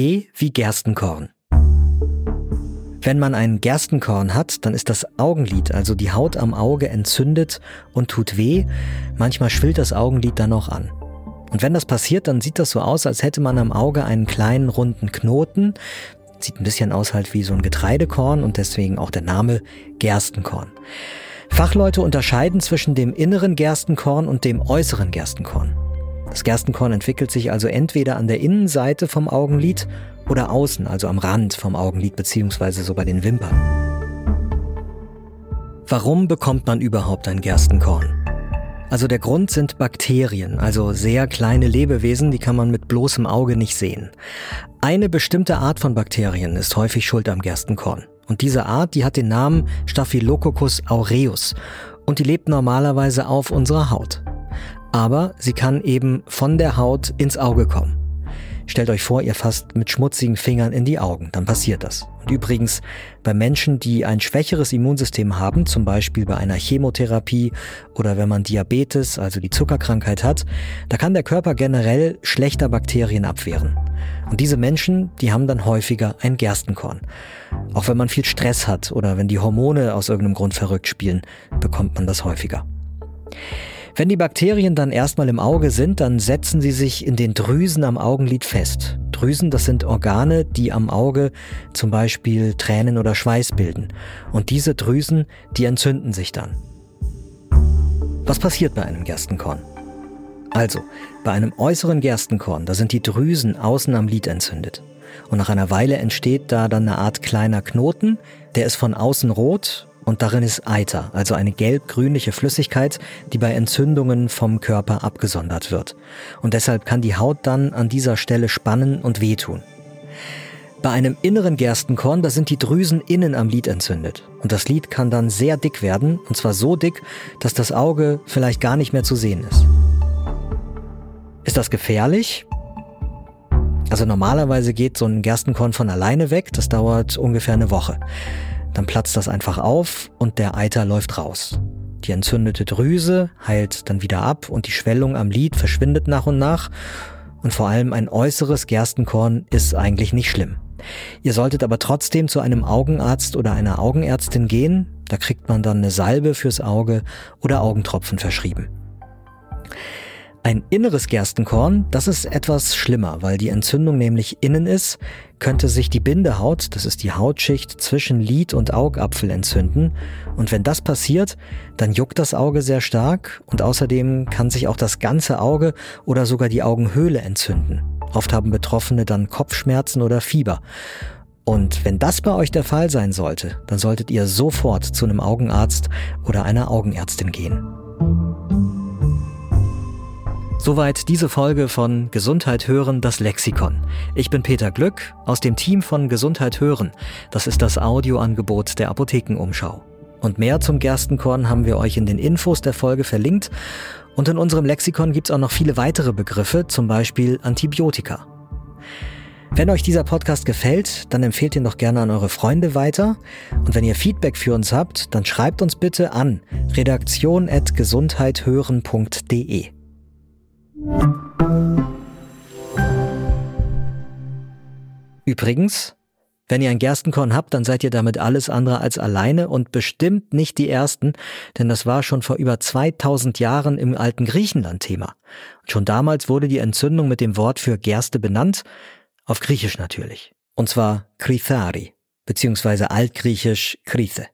Wie Gerstenkorn. Wenn man ein Gerstenkorn hat, dann ist das Augenlid, also die Haut am Auge, entzündet und tut weh. Manchmal schwillt das Augenlid dann auch an. Und wenn das passiert, dann sieht das so aus, als hätte man am Auge einen kleinen runden Knoten. Sieht ein bisschen aus halt wie so ein Getreidekorn und deswegen auch der Name Gerstenkorn. Fachleute unterscheiden zwischen dem inneren Gerstenkorn und dem äußeren Gerstenkorn. Das Gerstenkorn entwickelt sich also entweder an der Innenseite vom Augenlid oder außen, also am Rand vom Augenlid beziehungsweise so bei den Wimpern. Warum bekommt man überhaupt ein Gerstenkorn? Also der Grund sind Bakterien, also sehr kleine Lebewesen, die kann man mit bloßem Auge nicht sehen. Eine bestimmte Art von Bakterien ist häufig schuld am Gerstenkorn. Und diese Art, die hat den Namen Staphylococcus aureus und die lebt normalerweise auf unserer Haut. Aber sie kann eben von der Haut ins Auge kommen. Stellt euch vor, ihr fasst mit schmutzigen Fingern in die Augen, dann passiert das. Und übrigens, bei Menschen, die ein schwächeres Immunsystem haben, zum Beispiel bei einer Chemotherapie oder wenn man Diabetes, also die Zuckerkrankheit hat, da kann der Körper generell schlechter Bakterien abwehren. Und diese Menschen, die haben dann häufiger ein Gerstenkorn. Auch wenn man viel Stress hat oder wenn die Hormone aus irgendeinem Grund verrückt spielen, bekommt man das häufiger. Wenn die Bakterien dann erstmal im Auge sind, dann setzen sie sich in den Drüsen am Augenlid fest. Drüsen, das sind Organe, die am Auge zum Beispiel Tränen oder Schweiß bilden. Und diese Drüsen, die entzünden sich dann. Was passiert bei einem Gerstenkorn? Also, bei einem äußeren Gerstenkorn, da sind die Drüsen außen am Lid entzündet. Und nach einer Weile entsteht da dann eine Art kleiner Knoten, der ist von außen rot und darin ist Eiter, also eine gelb-grünliche Flüssigkeit, die bei Entzündungen vom Körper abgesondert wird. Und deshalb kann die Haut dann an dieser Stelle spannen und wehtun. Bei einem inneren Gerstenkorn, da sind die Drüsen innen am Lid entzündet. Und das Lid kann dann sehr dick werden, und zwar so dick, dass das Auge vielleicht gar nicht mehr zu sehen ist. Ist das gefährlich? Also normalerweise geht so ein Gerstenkorn von alleine weg, das dauert ungefähr eine Woche. Dann platzt das einfach auf und der Eiter läuft raus. Die entzündete Drüse heilt dann wieder ab und die Schwellung am Lid verschwindet nach und nach. Und vor allem ein äußeres Gerstenkorn ist eigentlich nicht schlimm. Ihr solltet aber trotzdem zu einem Augenarzt oder einer Augenärztin gehen. Da kriegt man dann eine Salbe fürs Auge oder Augentropfen verschrieben. Ein inneres Gerstenkorn, das ist etwas schlimmer, weil die Entzündung nämlich innen ist, könnte sich die Bindehaut, das ist die Hautschicht zwischen Lid und Augapfel entzünden. Und wenn das passiert, dann juckt das Auge sehr stark und außerdem kann sich auch das ganze Auge oder sogar die Augenhöhle entzünden. Oft haben Betroffene dann Kopfschmerzen oder Fieber. Und wenn das bei euch der Fall sein sollte, dann solltet ihr sofort zu einem Augenarzt oder einer Augenärztin gehen. Soweit diese Folge von Gesundheit hören, das Lexikon. Ich bin Peter Glück aus dem Team von Gesundheit hören. Das ist das Audioangebot der Apothekenumschau. Und mehr zum Gerstenkorn haben wir euch in den Infos der Folge verlinkt. Und in unserem Lexikon gibt's auch noch viele weitere Begriffe, zum Beispiel Antibiotika. Wenn euch dieser Podcast gefällt, dann empfehlt ihn doch gerne an eure Freunde weiter. Und wenn ihr Feedback für uns habt, dann schreibt uns bitte an redaktion.gesundheithören.de. Übrigens, wenn ihr ein Gerstenkorn habt, dann seid ihr damit alles andere als alleine und bestimmt nicht die Ersten, denn das war schon vor über 2000 Jahren im alten Griechenland Thema. Und schon damals wurde die Entzündung mit dem Wort für Gerste benannt, auf Griechisch natürlich. Und zwar Krithari, beziehungsweise altgriechisch Krithe.